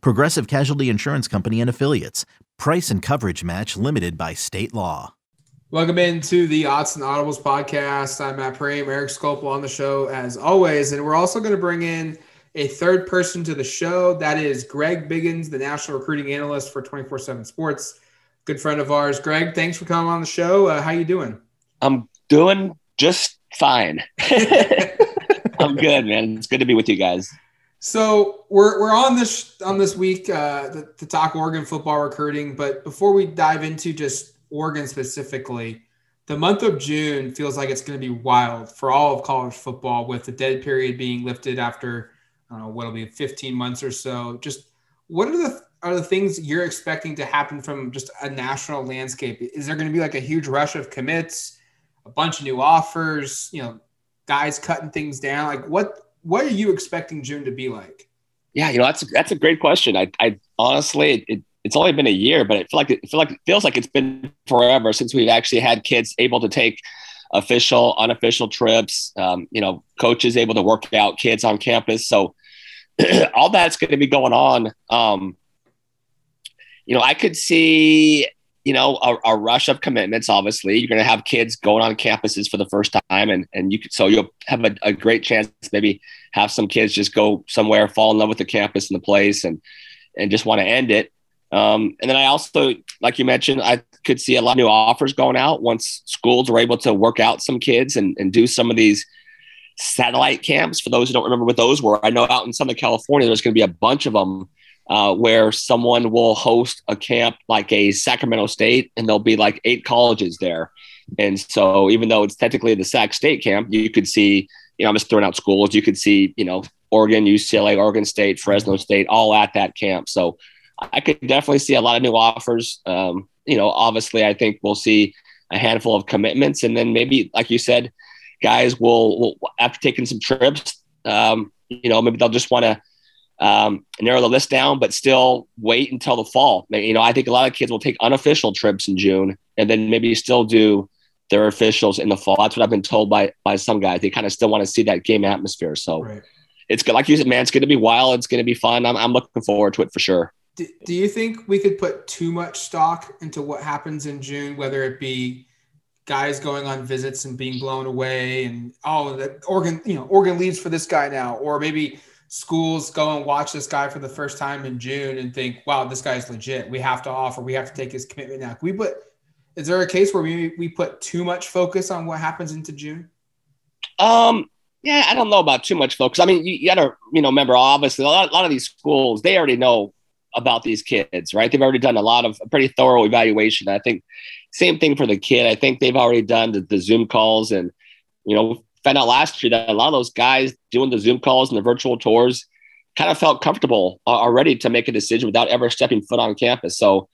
Progressive Casualty Insurance Company and Affiliates. Price and coverage match limited by state law. Welcome into the Odds and Audibles podcast. I'm Matt Prehm, Eric Skopil on the show as always. And we're also going to bring in a third person to the show. That is Greg Biggins, the national recruiting analyst for 24 7 Sports. Good friend of ours. Greg, thanks for coming on the show. Uh, how you doing? I'm doing just fine. I'm good, man. It's good to be with you guys. So we're, we're on this on this week uh, to, to talk Oregon football recruiting, but before we dive into just Oregon specifically, the month of June feels like it's going to be wild for all of college football, with the dead period being lifted after I don't know what'll be 15 months or so. Just what are the are the things you're expecting to happen from just a national landscape? Is there going to be like a huge rush of commits? a bunch of new offers, you know, guys cutting things down. Like what what are you expecting June to be like? Yeah, you know, that's a, that's a great question. I, I honestly, it, it's only been a year, but I feel like it, feel like it feels like it's been forever since we've actually had kids able to take official, unofficial trips. Um, you know, coaches able to work out kids on campus. So all that's going to be going on. Um, you know, I could see you know, a, a, rush of commitments. Obviously, you're going to have kids going on campuses for the first time, and and you could, so you'll have a, a, great chance maybe have some kids just go somewhere, fall in love with the campus and the place, and and just want to end it. Um, and then I also, like you mentioned, I could see a lot of new offers going out once schools are able to work out some kids and, and do some of these satellite camps. For those who don't remember what those were, I know out in Southern California, there's going to be a bunch of them uh, where someone will host a camp like a Sacramento State, and there'll be like eight colleges there. And so, even though it's technically the Sac State camp, you could see, you know, I'm just throwing out schools. You could see, you know, Oregon, UCLA, Oregon State, Fresno State, all at that camp. So, I could definitely see a lot of new offers. Um, you know, obviously, I think we'll see a handful of commitments, and then maybe, like you said, guys will, will after taking some trips, um, you know, maybe they'll just want to um, narrow the list down, but still wait until the fall. You know, I think a lot of kids will take unofficial trips in June and then maybe still do their officials in the fall. That's what I've been told by by some guys. They kind of still want to see that game atmosphere. So right. it's good. Like you said, man, it's going to be wild. It's going to be fun. I'm, I'm looking forward to it for sure. Do, do you think we could put too much stock into what happens in June, whether it be guys going on visits and being blown away and oh the Oregon, you know, Oregon leaves for this guy now, or maybe schools go and watch this guy for the first time in June and think, wow, this guy's legit. We have to offer, we have to take his commitment now. Can we put, is there a case where we, we put too much focus on what happens into June? Um, yeah, I don't know about too much focus. I mean, you, you gotta, you know, remember, obviously a lot, a lot of these schools, they already know about these kids, right? They've already done a lot of pretty thorough evaluation. I think same thing for the kid. I think they've already done the, the Zoom calls and, you know, found out last year that a lot of those guys doing the Zoom calls and the virtual tours kind of felt comfortable already to make a decision without ever stepping foot on campus. So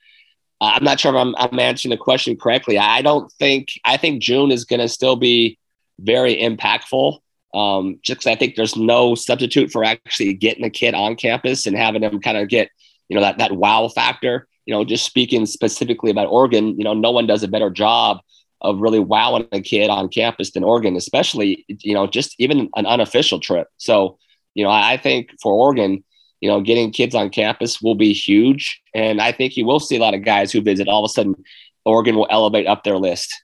uh, I'm not sure if I'm, I'm, answering the question correctly. I don't think, I think June is going to still be very impactful. Um, just I think there's no substitute for actually getting a kid on campus and having them kind of get, you know, that, that wow factor, you know, just speaking specifically about Oregon, you know, no one does a better job of really wowing a kid on campus than Oregon, especially, you know, just even an unofficial trip. So, you know, I, think for Oregon, you know, getting kids on campus will be huge. And I think you will see a lot of guys who visit. All of a sudden, Oregon will elevate up their list.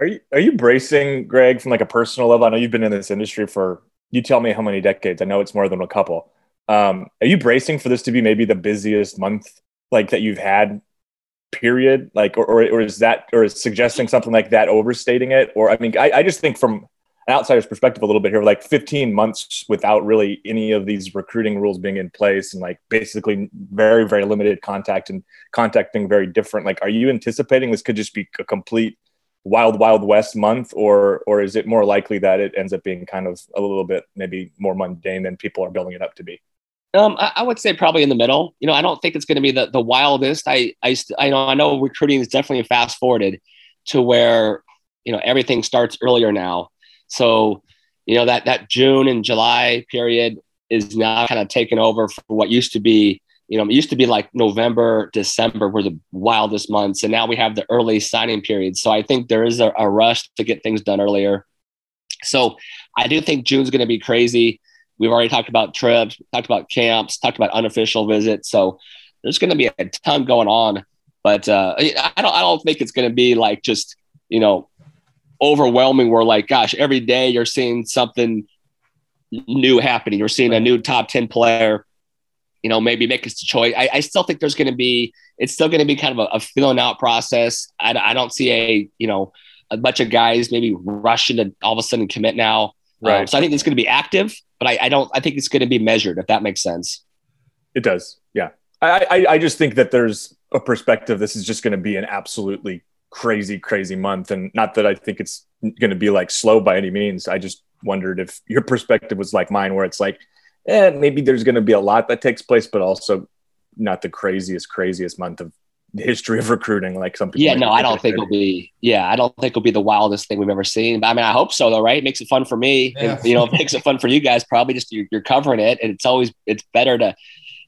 Are you are you bracing, Greg, from like a personal level? I know you've been in this industry for you tell me how many decades. I know it's more than a couple. Um, are you bracing for this to be maybe the busiest month like that you've had period like or, or, is that or is suggesting something like that overstating it? Or i mean I, I just think from an outsider's perspective a little bit here like 15 months without really any of these recruiting rules being in place and like basically very very limited contact and contact being very different like are you anticipating this could just be a complete wild wild west month? Or or is it more likely that it ends up being kind of a little bit maybe more mundane than people are building it up to be Um, I, I, would say probably in the middle. You know, I don't think it's going to be the, the wildest. I, I, I know, I know recruiting is definitely fast forwarded to where, you know, everything starts earlier now. So, you know, that, that June and July period is now kind of taken over for what used to be, you know, it used to be like November, December were the wildest months. And now we have the early signing period. So I think there is a, a rush to get things done earlier. So I do think June's going to be crazy. We've already talked about trips, talked about camps, talked about unofficial visits. So there's going to be a ton going on. But uh, I don't, I don't think it's going to be like just you know overwhelming. Where like, gosh, every day you're seeing something new happening. You're seeing a new top ten player. You know, maybe make a choice. I, I still think there's going to be. It's still going to be kind of a, a filling out process. I, I don't see a you know a bunch of guys maybe rushing to all of a sudden commit now. Right. Um, so I think it's going to be active, but I, I don't. I think it's going to be measured. If that makes sense. It does. Yeah. I, I, I just think that there's a perspective. This is just going to be an absolutely crazy, crazy month, and not that I think it's going to be like slow by any means. I just wondered if your perspective was like mine, where it's like, eh, maybe there's going to be a lot that takes place, but also not the craziest, craziest month of history of recruiting like some people yeah no i don't think it'll be yeah i don't think it'll be the wildest thing we've ever seen but i mean i hope so though right? It makes it fun for me yeah. and, you know it makes it fun for you guys probably just you're, you're, covering it and it's always it's better to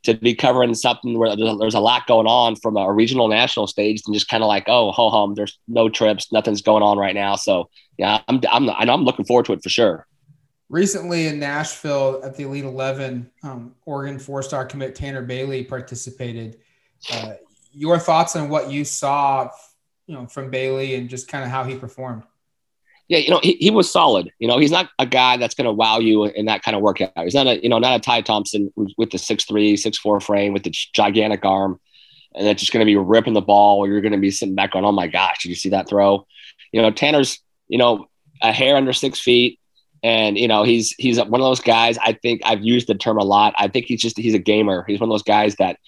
to be covering something where there's, there's a lot going on from a regional national stage than just kind of like oh ho hum there's no trips nothing's going on right now so yeah i'm i'm i'm looking forward to it for sure. Recently in nashville at the elite 11 um, oregon four-star commit tanner bailey participated uh, your thoughts on what you saw, you know, from Bailey and just kind of how he performed. Yeah, you know, he, he was solid. You know, he's not a guy that's going to wow you in that kind of workout. He's not a, you know, not a Ty Thompson with the six three, six four frame with the gigantic arm, and that's just going to be ripping the ball. Or you're going to be sitting back on, "Oh my gosh, did you see that throw?" You know, Tanner's, you know, a hair under six feet, and you know, he's he's one of those guys. I think I've used the term a lot. I think he's just he's a gamer. He's one of those guys that,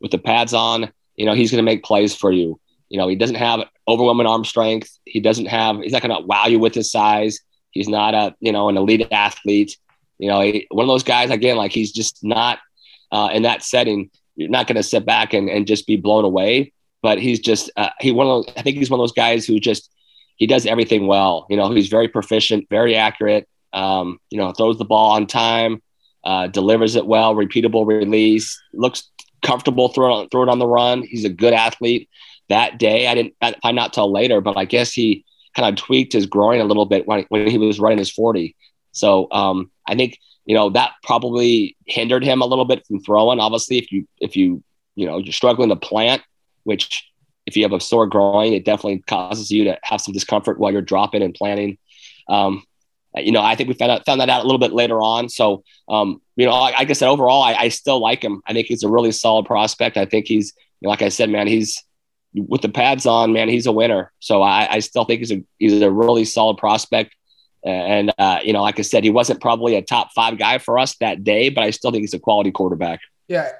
with the pads on, you know, he's going to make plays for you. You know, he doesn't have overwhelming arm strength. He doesn't have, he's not going to wow you with his size. He's not a, you know, an elite athlete. You know, he, one of those guys, again, like he's just not uh, in that setting. You're not going to sit back and, and just be blown away. But he's just, uh, he one of those, I think he's one of those guys who just, he does everything well. You know, he's very proficient, very accurate. Um, you know, throws the ball on time, uh, delivers it well, repeatable release, looks comfortable throwing throw it on the run. He's a good athlete. That day, I didn't find out till later, but I guess he kind of tweaked his groin a little bit when, when he was running his 40. So um, I think you know that probably hindered him a little bit from throwing. Obviously, if you if you you know you're struggling to plant, which if you have a sore groin, it definitely causes you to have some discomfort while you're dropping and planting. Um, you know, I think we found out, found that out a little bit later on. So, um, you know, like I said, overall, I, I, still like him. I think he's a really solid prospect. I think he's, like I said, man, he's with the pads on, man, he's a winner. So I, I still think he's a he's a really solid prospect. And uh, you know, like I said, he wasn't probably a top five guy for us that day, but I still think he's a quality quarterback. Yeah,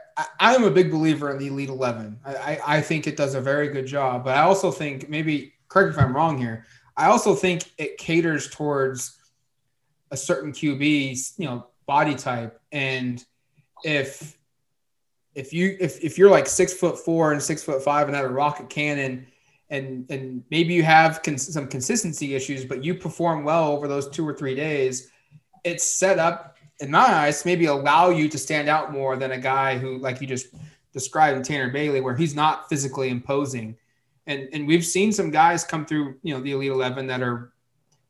I am a big believer in the Elite Eleven. I, I, I think it does a very good job, but I also think maybe correct if I'm wrong here. I also think it caters towards a certain QB's you know body type, and if if you if, if you're like six foot four and six foot five and have a rocket cannon and and maybe you have some consistency issues but you perform well over those two or three days it's set up in my eyes maybe allow you to stand out more than a guy who like you just described in tanner bailey where he's not physically imposing. And and we've seen some guys come through you know the elite 11 that are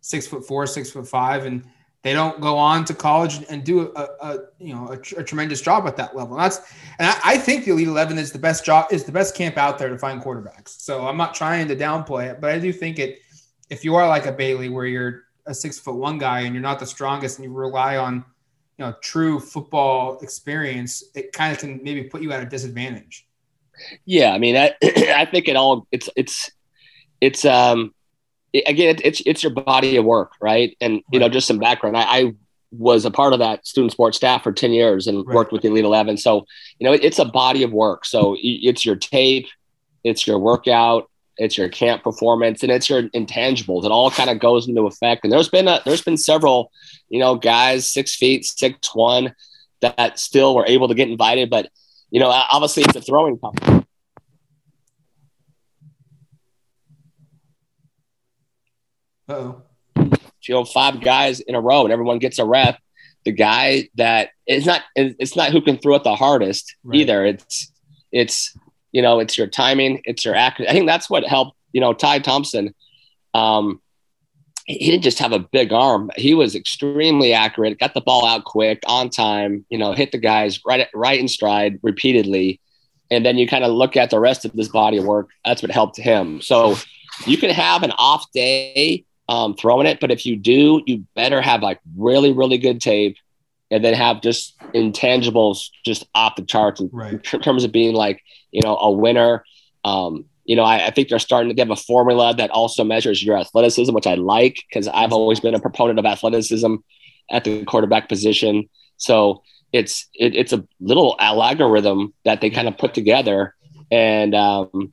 six foot four six foot five and they don't go on to college and do a, a you know a, a, tremendous job at that level. And that's and I, I, think the Elite Eleven is the best job is the best camp out there to find quarterbacks. So I'm not trying to downplay it, but I do think it. If you are like a Bailey, where you're a six foot one guy and you're not the strongest, and you rely on you know true football experience, it kind of can maybe put you at a disadvantage. Yeah, I mean, I I think it all it's it's it's um again, it's it's your body of work, right? And you know, just some background. I, I, was a part of that student sports staff for ten years and right. worked with the Elite Eleven. So you know, it, it's a body of work. So it's your tape, it's your workout, it's your camp performance, and it's your intangibles. It all kind of goes into effect. And there's been a, there's been several, you know, guys six feet, six one that still were able to get invited. But you know, obviously it's a throwing competition. Oh You know, five guys in a row, and everyone gets a rep. The guy that it's not it's not who can throw it the hardest Right. either. It's it's you know it's your timing, it's your accuracy. I think that's what helped. You know, Ty Thompson. Um, he didn't just have a big arm; he was extremely accurate. Got the ball out quick, on time. You know, hit the guys right right in stride repeatedly, and then you kind of look at the rest of this body of work. That's what helped him. So you can have an off day um, throwing it, but if you do, you better have like really really good tape, and then have just intangibles just off the charts in, Right. in terms of being like you know a winner. Um, you know, I, I think they're starting to have a formula that also measures your athleticism, which I like because I've always been a proponent of athleticism at the quarterback position. So it's it, it's a little algorithm that they kind of put together, and um,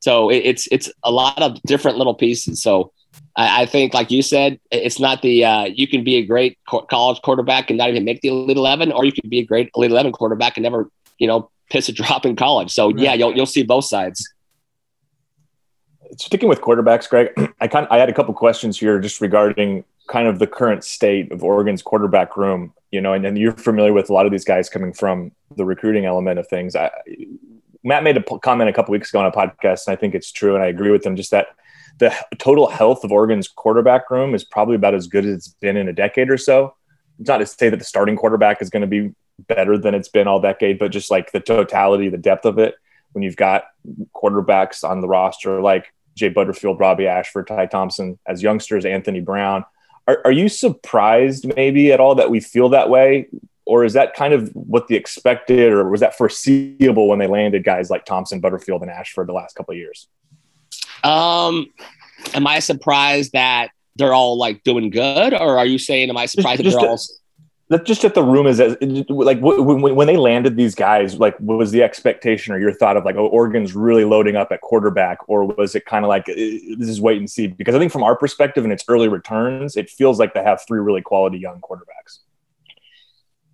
so it, it's it's a lot of different little pieces. So I, I think, like you said, it's not the uh, you can be a great co- college quarterback and not even make the Elite Eleven, or you can be a great Elite Eleven quarterback and never you know piss a drop in college. So yeah, you'll you'll see both sides. Sticking with quarterbacks, Greg, I kind of, I had a couple questions here just regarding kind of the current state of Oregon's quarterback room. You know, and, and you're familiar with a lot of these guys coming from the recruiting element of things. I, Matt made a p- comment a couple weeks ago on a podcast, and I think it's true, and I agree with him. Just that the total health of Oregon's quarterback room is probably about as good as it's been in a decade or so. It's not to say that the starting quarterback is going to be better than it's been all decade, but just like the totality, the depth of it. When you've got quarterbacks on the roster like Jay Butterfield, Robbie Ashford, Ty Thompson as youngsters, Anthony Brown. Are, are you surprised maybe at all that we feel that way? Or is that kind of what the expected, or was that foreseeable when they landed guys like Thompson, Butterfield, and Ashford the last couple of years? Um, am I surprised that they're all like doing good, or are you saying am I surprised that just they're a- all? That just that the room is as like when, when when they landed these guys, like what was the expectation or your thought of like, oh, Oregon's really loading up at quarterback, or was it kind of like eh, this is wait and see? Because I think from our perspective and its early returns, it feels like they have three really quality young quarterbacks.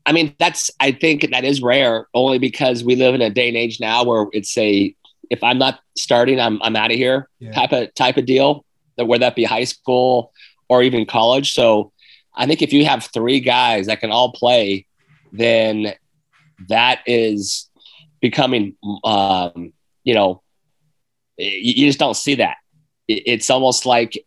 I mean, that's I think that is rare only because we live in a day and age now where it's a if I'm not starting, I'm I'm out of here Yeah. type of type of deal. That whether that be high school or even college. So I think if you have three guys that can all play, then that is becoming um, you know you, you just don't see that. It- It's almost like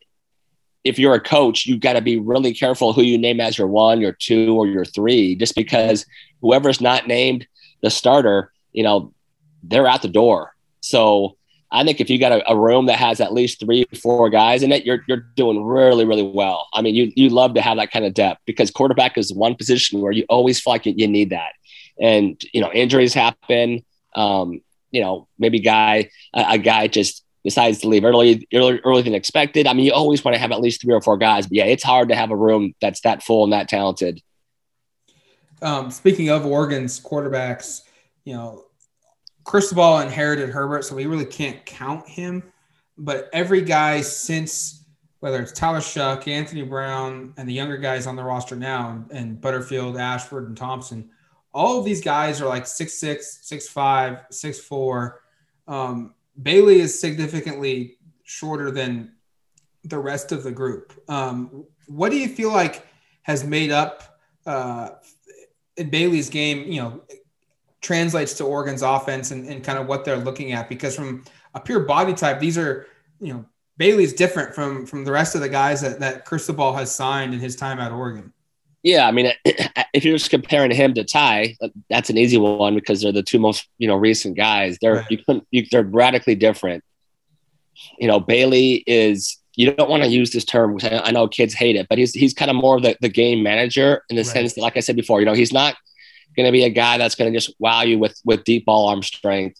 if you're a coach, you've got to be really careful who you name as your one, your two, or your three, just because whoever's not named the starter, you know, they're out the door. So I think if you got a, a room that has at least three, four guys in it, you're you're doing really, really well. I mean, you you love to have that kind of depth because quarterback is one position where you always feel like you, need that. And you know, injuries happen. Um, you know, maybe guy a, a guy just decides to leave early, early, earlier than expected. I mean, you always want to have at least three or four guys, but yeah, it's hard to have a room that's that full and that talented. Um, speaking of Oregon's quarterbacks, you know, Cristobal inherited Herbert, so we really can't count him. But every guy since whether it's Tyler Shough, Anthony Brown, and the younger guys on the roster now, and Butterfield, Ashford, and Thompson, all of these guys are like 6'6, 6'5, 6'4. Um, Bailey is significantly shorter than the rest of the group. Um, what do you feel like has made up uh, in Bailey's game, you know, translates to Oregon's offense and, and kind of what they're looking at. Because from a pure body type, these are, you know, Bailey's different from from the rest of the guys that that Cristobal has signed in his time at Oregon. Yeah, I mean, if you're just comparing him to Ty, that's an easy one because they're the two most you know recent guys. They're Right. you couldn't you, they're radically different. You know, Bailey is. You don't want to use this term. I I know kids hate it, but he's he's kind of more of the, the game manager in the Right. sense that, like I said before, you know, he's not going to be a guy that's going to just wow you with with deep ball arm strength.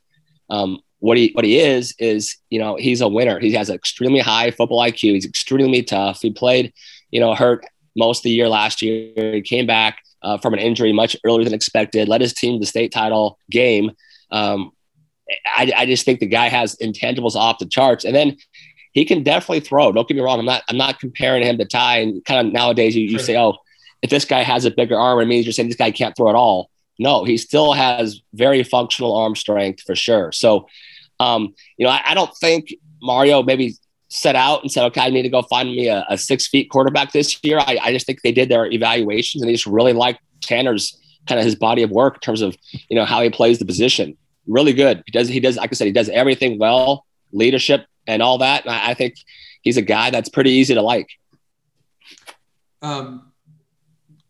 Um, what he what he is is you know he's a winner. He has an extremely high football IQ. He's extremely tough. He played you know hurt most of the year last year. He came back uh, from an injury much earlier than expected. Led his team to the state title game. Um, I, I just think the guy has intangibles off the charts, and then he can definitely throw. Don't get me wrong. I'm not I'm not comparing him to Ty. And kind of nowadays you, you Sure. say, oh, if this guy has a bigger arm, it means you're saying this guy can't throw at all. No, he still has very functional arm strength for sure. So, um, you know, I, I, don't think Mario maybe set out and said, okay, I need to go find me a, a six feet quarterback this year. I, I, just think they did their evaluations and they just really liked Tanner's kind of his body of work in terms of, you know, how he plays the position. Really good. He does, he does, like I said, he does everything well, leadership and all that. And I, I think he's a guy that's pretty easy to like. Um,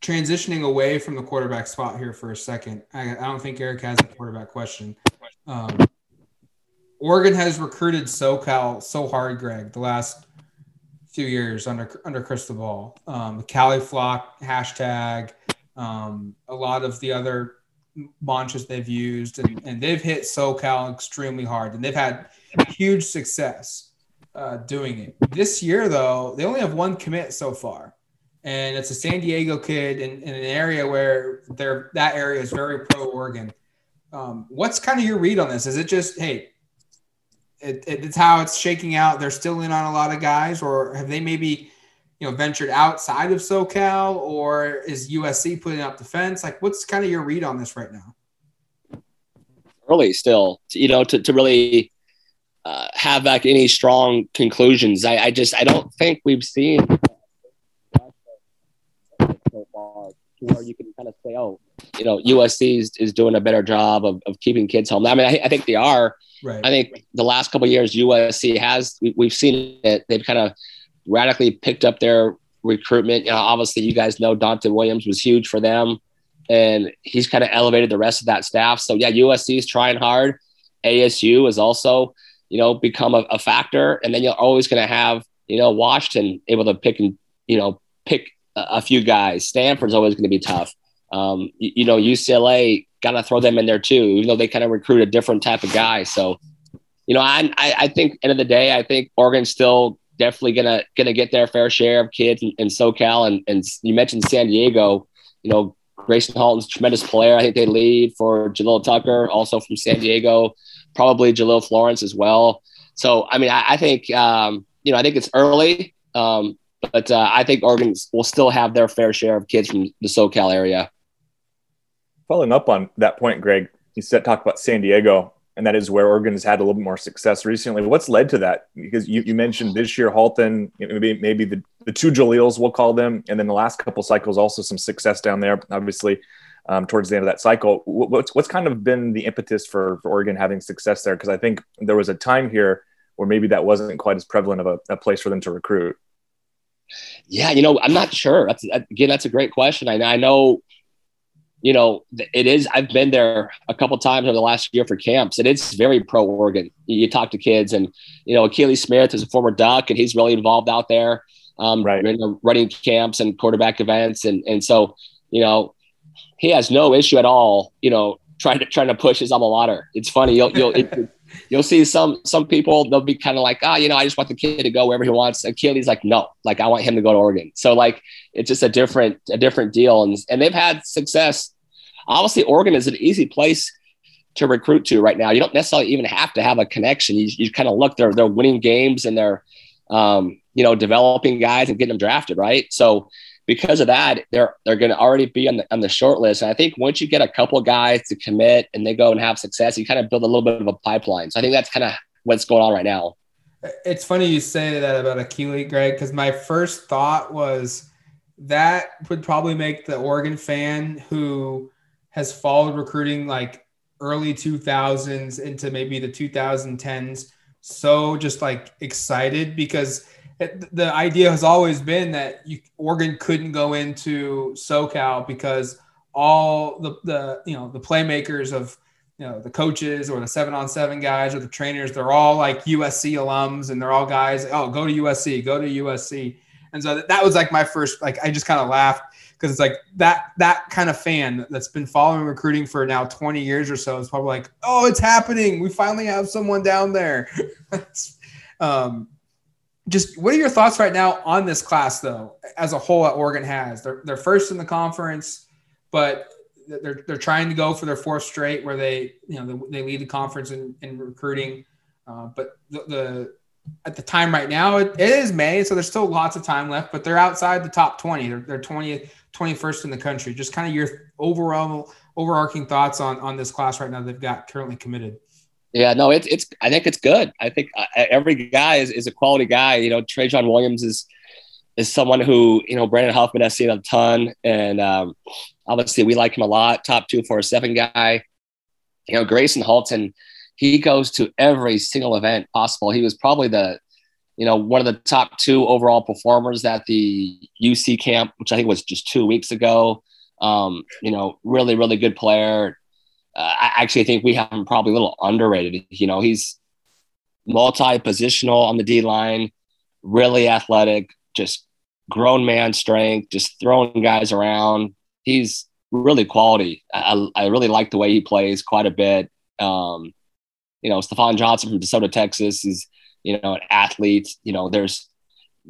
transitioning away from the quarterback spot here for a second. I, I don't think Eric has a quarterback question. Um, Oregon has recruited SoCal so hard, Greg, the last few years under under Cristobal. Um, the Cali Flock hashtag, um, a lot of the other mantras they've used, and, and they've hit SoCal extremely hard, and they've had huge success uh, doing it. This year, though, they only have one commit so far and it's a San Diego kid in, in an area where they're, that area is very pro Oregon. Um, what's kind of your read on this? Is it just hey, it, it, it's how it's shaking out? They're still in on a lot of guys, or have they maybe you know ventured outside of SoCal, or is USC putting up the fence? Like, what's kind of your read on this right now? Early still, you know, to, to really uh, have like any strong conclusions. I, I just I don't think we've seen where you can kind of say, oh, you know, USC is, is doing a better job of, of keeping kids home. I mean, I, I think they are. Right. I think the last couple years, USC has, we, we've seen it. They've kind of radically picked up their recruitment. You know, obviously, you guys know Donte Williams was huge for them, and he's kind of elevated the rest of that staff. So, yeah, USC is trying hard. ASU is also, you know, become a, a factor. And then you're always going to have, you know, Washington able to pick and, you know, pick a few guys. Stanford's always going to be tough. Um, you, you, know, UCLA got to throw them in there too, even though they kind of recruit a different type of guy. So, you know, I, I, I think end of the day, I think Oregon's still definitely gonna gonna get their fair share of kids in, in SoCal. And and you mentioned San Diego. You know, Gracen Halton's tremendous player. I think they lead for Jalil Tucker, also from San Diego. Probably Jahlil Florence as well. So, I mean, I, I think um, you know, I think it's early. Um, but uh, I think Oregon will still have their fair share of kids from the SoCal area. Following up on that point, Greg, you said talk about San Diego, and that is where Oregon has had a little bit more success recently. What's led to that? Because you, you mentioned this year Halton, maybe maybe the, the two Jalils, we'll call them, and then the last couple cycles also some success down there. Obviously, um, towards the end of that cycle, what's what's kind of been the impetus for, for Oregon having success there? Because I think there was a time here where maybe that wasn't quite as prevalent of a, a place for them to recruit. Yeah, you know, I'm not sure. That's again, that's a great question. I, I know, you know, it is. I've been there a couple times over the last year for camps, and it's very pro Oregon. You talk to kids, and you know, Akili Smith is a former Duck, and he's really involved out there, um, right. running camps and quarterback events, and and so you know, he has no issue at all. You know, trying to trying to push his alma mater. It's funny. You'll you'll. It, you'll see some some people they'll be kind of like ah oh, you know i just want the kid to go wherever he wants. Akili's like no like i want him to go to oregon. So like it's just a different a different deal. And and they've had success. Obviously oregon is an easy place to recruit to right now. You don't necessarily even have to have a connection. You, you kind of look they're they're winning games and they're um, you know developing guys and getting them drafted right? So because of that, they're they're going to already be on the on the short list. And I think once you get a couple guys to commit and they go and have success, you kind of build a little bit of a pipeline. So I think that's kind of what's going on right now. It's funny you say that about Akili, Greg, because my first thought was that would probably make the Oregon fan who has followed recruiting like early 2000s into maybe the 2010s so just like excited because the idea has always been that you, Oregon couldn't go into SoCal because all the, the you know the playmakers of you know the coaches or the seven on seven guys or the trainers they're all like USC alums and they're all guys oh go to USC go to USC and so that was like my first like I just kind of laughed because it's like that that kind of fan that's been following recruiting for now 20 years or so is probably like oh it's happening. We finally have someone down there. Um, just what are your thoughts right now on this class though as a whole oregon has they're, they're first in the conference but they're, they're trying to go for their fourth straight where they you know they, lead the conference in, in recruiting uh, but the, the, at the time right now it, it is may so there's still lots of time left but they're outside the top 20 they're, they're 20th 21st in the country. Just kind of your overall overarching thoughts on on this class right now they've got currently committed. Yeah, no, it's it's. I think it's good. I think uh, every guy is, is a quality guy. You know, Trajan Williams is is someone who you know Brandon Huffman has seen a ton, and um, obviously we like him a lot. Top two four seven guy. You know, Gracen Halton, he goes to every single event possible. He was probably the you know, one of the top two overall performers at the UC camp, which I think was just two weeks ago. Um, you know, really, really good player. Uh, I actually think we have him probably a little underrated. You know, he's multi-positional on the D line, really athletic, just grown man strength, just throwing guys around. He's really quality. I, I really like the way he plays quite a bit. Um, you know, Stefan Johnson from DeSoto, Texas is you know, an athlete. You know, there's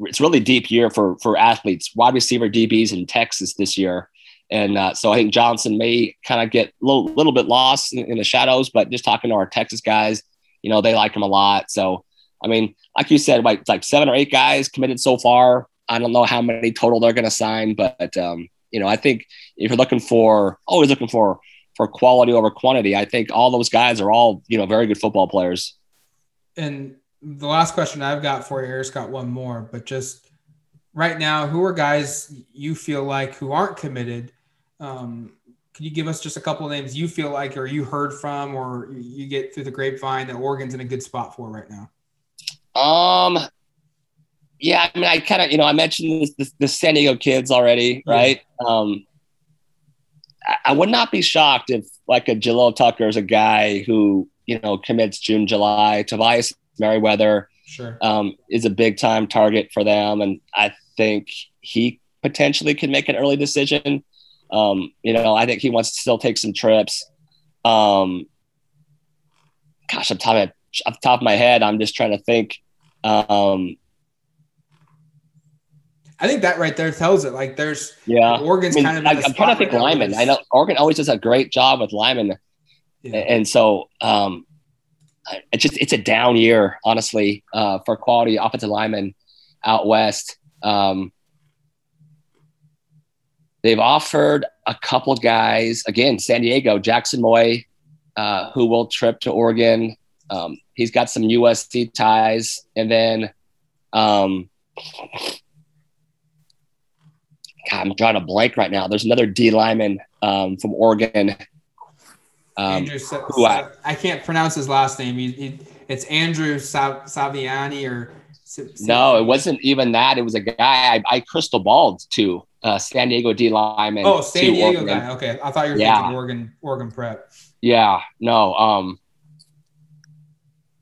it's really deep year for for athletes, wide receiver DBs in Texas this year. And uh, so I think Johnson may kind of get a little, little bit lost in, in, the shadows, but just talking to our Texas guys, you know, they like him a lot. So, I mean, like you said, like, like seven or eight guys committed so far. I don't know how many total they're going to sign, but, um, you know, I think if you're looking for, always looking for, for quality over quantity, I think all those guys are all, you know, very good football players. And the last question I've got for you, Eric's got one more, but just right now, who are guys you feel like who aren't committed? Um, can you give us just a couple of names you feel like or you heard from or you get through the grapevine that Oregon's in a good spot for right now? Um, yeah, I mean, I kind of, you know, I mentioned the, the, the, San Diego kids already, right? Yeah. Um, I, I, would not be shocked if like a Jalil Tucker is a guy who, you know, commits June, July. Tobias Merriweather sure. um, is a big time target for them, and I think he potentially could make an early decision. Um, you know, I think he wants to still take some trips. Um, gosh, I'm top of, off the top of my head, I'm just trying to think. Um, I think that right there tells it. Like, there's yeah, Oregon's I mean, kind of. I, am trying to think right Lyman. I know Oregon always does a great job with Lyman, yeah. and so um, it's just it's a down year, honestly, uh, for quality offensive linemen out west. Um, they've offered a couple guys again, San Diego, Jackson Moy, uh, who will trip to Oregon. Um, he's got some USC ties, and then um, God, I'm drawing a blank right now. There's another D lineman um, from Oregon um, Andrew, who I, I, can't pronounce his last name. He, he, it's Andrew Saviani or. No, it wasn't even that. It was a guy I, I crystal balled to uh, San Diego D lineman. Oh, San Diego Oregon. guy. Okay, I thought you were yeah. thinking Oregon, Oregon Prep. Yeah, no. Um,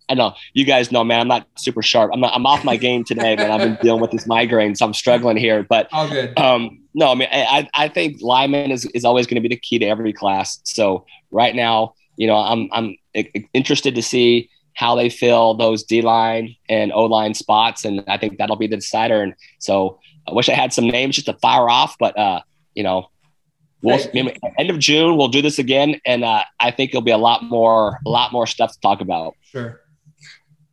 I know you guys know, man. I'm not super sharp. I'm not, I'm off my game today, man. I've been dealing with this migraine, so I'm struggling here. But all good. Um, no, I mean, I I think lineman is is always going to be the key to every class. So right now, you know, I'm I'm interested to see how they fill those D line and O line spots, and I think that'll be the decider. And so I wish I had some names just to fire off, but uh, you know, we'll end of June we'll do this again, and uh, I think it'll be a lot more a lot more stuff to talk about. Sure.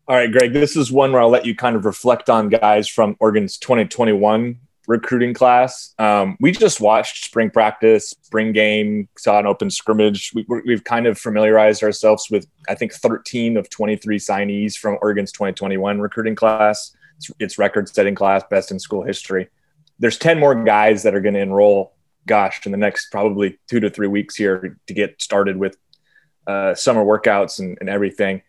All right, Greg, this is one where I'll let you kind of reflect on guys from Oregon's 2021 recruiting class. Um, we just watched spring practice, spring game, saw an open scrimmage. We, have kind of familiarized ourselves with, I think, 13 of 23 signees from Oregon's 2021 recruiting class. It's, it's record setting class, best in school history. There's 10 more guys that are going to enroll, gosh, in the next probably two to three weeks here to get started with uh, summer workouts and, and everything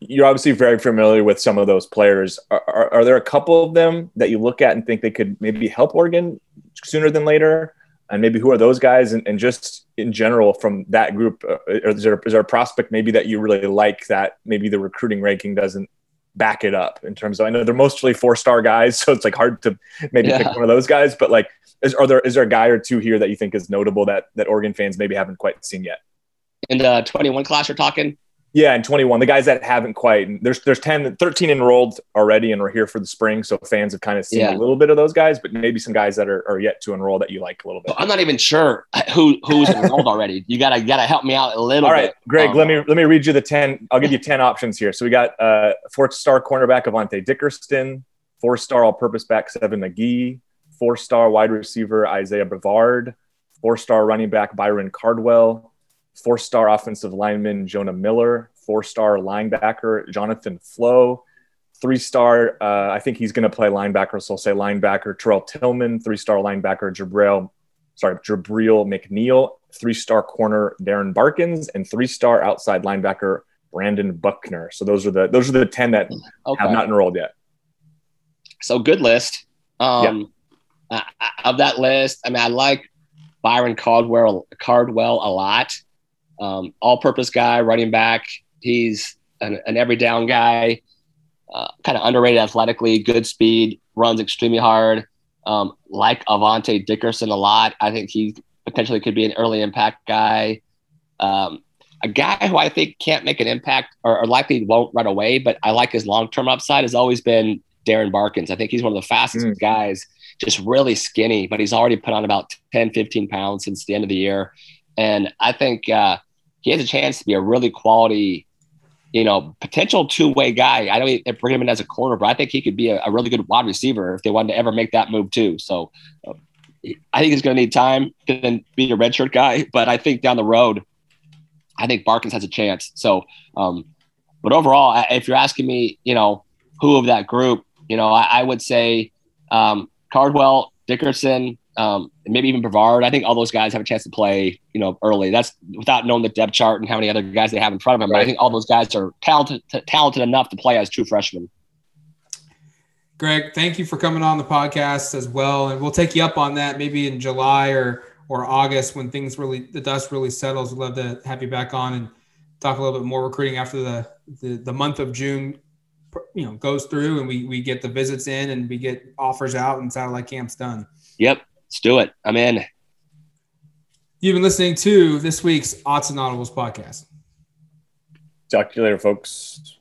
you're obviously very familiar with some of those players. Are, are, are, there a couple of them that you look at and think they could maybe help Oregon sooner than later? And maybe who are those guys? And, and just in general, from that group, uh, is, there, is there a prospect maybe that you really like that maybe the recruiting ranking doesn't back it up in terms of? I know they're mostly four star guys, so it's like hard to maybe yeah. pick one of those guys. But like, is, are there is there a guy or two here that you think is notable that that Oregon fans maybe haven't quite seen yet? In the 21 class, you're talking. Yeah, and 21. The guys that haven't quite there's there's 10 13 enrolled already and we're here for the spring. So fans have kind of seen yeah. a little bit of those guys, but maybe some guys that are, are yet to enroll that you like a little bit. I'm not even sure who who's enrolled already. You gotta gotta help me out a little All right, bit. Greg, um, let me let me read you the 10. I'll give you 10 options here. So we got uh four star cornerback Avante Dickerson, four star all purpose back Seven McGee, four star wide receiver Isaiah Brevard, four star running back Byron Cardwell, four star offensive lineman Jonah Miller, four star linebacker Jonathan Flowe, three star, uh, I think he's going to play linebacker, so I'll say linebacker Terrell Tilmon, three star linebacker Jabril, sorry, Jabril McNeil, three star corner Darren Barkins, and three star outside linebacker Brandon Buckner. So those are the those are the ten that okay. have not enrolled yet. So good list. Um, yep. uh, of that list, I mean, I like Byron Cardwell Cardwell a lot. Um, all-purpose guy, running back. He's an, an every down guy. Uh, kind of underrated athletically, good speed, runs extremely hard. Um, like Avante Dickerson a lot. I think he potentially could be an early impact guy. Um, a guy who I think can't make an impact or, or likely won't run away, but I like his long term upside has always been Darren Barkins. I think he's one of the fastest mm. guys, just really skinny, but he's already put on about 10, 15 pounds since the end of the year. And I think uh, he has a chance to be a really quality you know, potential two way guy. I know they bring him in as a corner, but I think he could be a, a really good wide receiver if they wanted to ever make that move too. So uh, I think he's going to need time to be a redshirt guy, but I think down the road, I think Barkins has a chance. So, um, but overall, if you're asking me, you know, who of that group, you know, I, I would say um, Cardwell, Dickerson, um, maybe even Brevard. I think all those guys have a chance to play, you know, early. That's without knowing the depth chart and how many other guys they have in front of them. Right. But I think all those guys are talented, t- talented enough to play as true freshmen. Greg, thank you for coming on the podcast as well, and we'll take you up on that maybe in July or or August when things really the dust really settles. We'd love to have you back on and talk a little bit more recruiting after the the, the month of June you know goes through and we we get the visits in and we get offers out and satellite camps done. Yep. Let's do it. I'm in. You've been listening to this week's Odds and Audibles podcast. Talk to you later, folks.